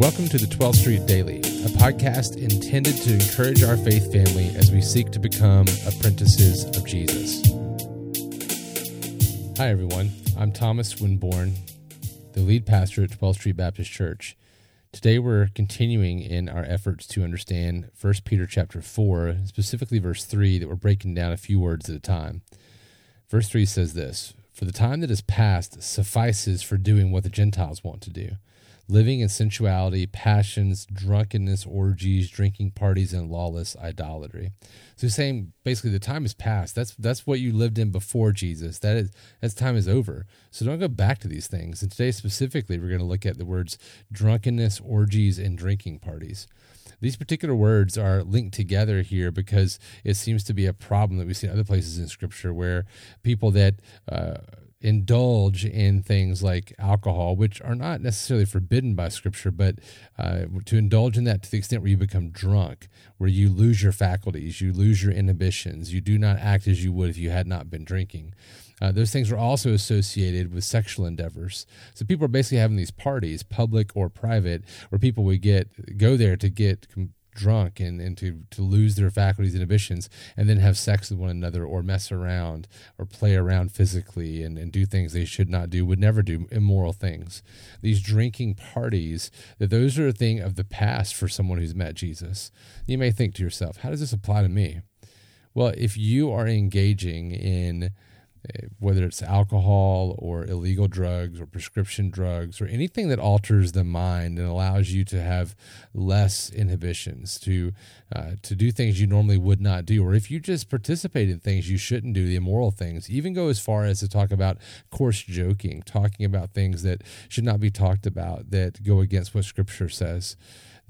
Welcome to the 12th Street Daily, a podcast intended to encourage our faith family as we seek to become apprentices of Jesus. Hi, everyone. I'm Thomas Winborn, the lead pastor at 12th Street Baptist Church. Today, we're continuing in our efforts to understand 1 Peter chapter 4, specifically verse 3, that we're breaking down a few words at a time. Verse 3 says this For the time that is past suffices for doing what the Gentiles want to do living in sensuality, passions, drunkenness, orgies, drinking parties, and lawless idolatry. So he's saying basically the time is past. That's that's what you lived in before Jesus. That is that time is over. So don't go back to these things. And today specifically, we're going to look at the words drunkenness, orgies, and drinking parties. These particular words are linked together here because it seems to be a problem that we see in other places in Scripture where people that uh, indulge in things like alcohol, which are not necessarily forbidden by Scripture, but uh, to indulge in that to the extent where you become drunk, where you lose your faculties, you lose your inhibitions, you do not act as you would if you had not been drinking. Uh, those things are also associated with sexual endeavors. So people are basically having these parties, public or private, where people would get go there to get drunk and, and to, to lose their faculties inhibitions and then have sex with one another or mess around or play around physically and, and do things they should not do, would never do immoral things. These drinking parties, that those are a thing of the past for someone who's met Jesus. You may think to yourself, how does this apply to me? Well, if you are engaging in whether it's alcohol or illegal drugs or prescription drugs or anything that alters the mind and allows you to have less inhibitions to uh, to do things you normally would not do. Or if you just participate in things you shouldn't do the immoral things even go as far as to talk about coarse joking talking about things that should not be talked about that go against what scripture says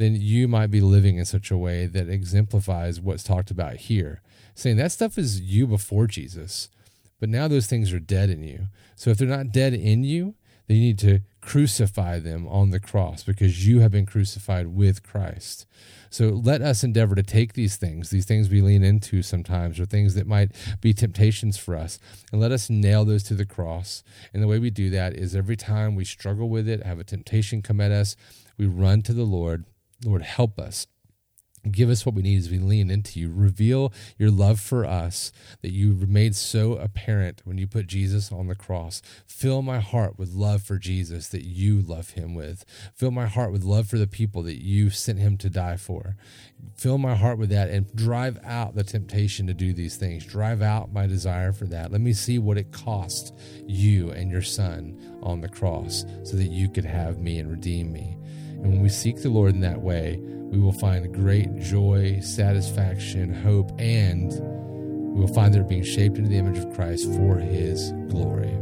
then you might be living in such a way that exemplifies what's talked about here. Saying that stuff is you before Jesus but now those things are dead in you. So if they're not dead in you, then you need to crucify them on the cross because you have been crucified with Christ. So let us endeavor to take these things, these things we lean into sometimes, or things that might be temptations for us, and let us nail those to the cross. And the way we do that is every time we struggle with it, have a temptation come at us, we run to the Lord. Lord, help us. Give us what we need as we lean into you. Reveal your love for us that you made so apparent when you put Jesus on the cross. Fill my heart with love for Jesus that you love him with. Fill my heart with love for the people that you sent him to die for. Fill my heart with that and drive out the temptation to do these things. Drive out my desire for that. Let me see what it cost you and your son on the cross so that you could have me and redeem me. And when we seek the Lord in that way, we will find great joy, satisfaction, hope, and we will find that we're being shaped into the image of Christ for his glory.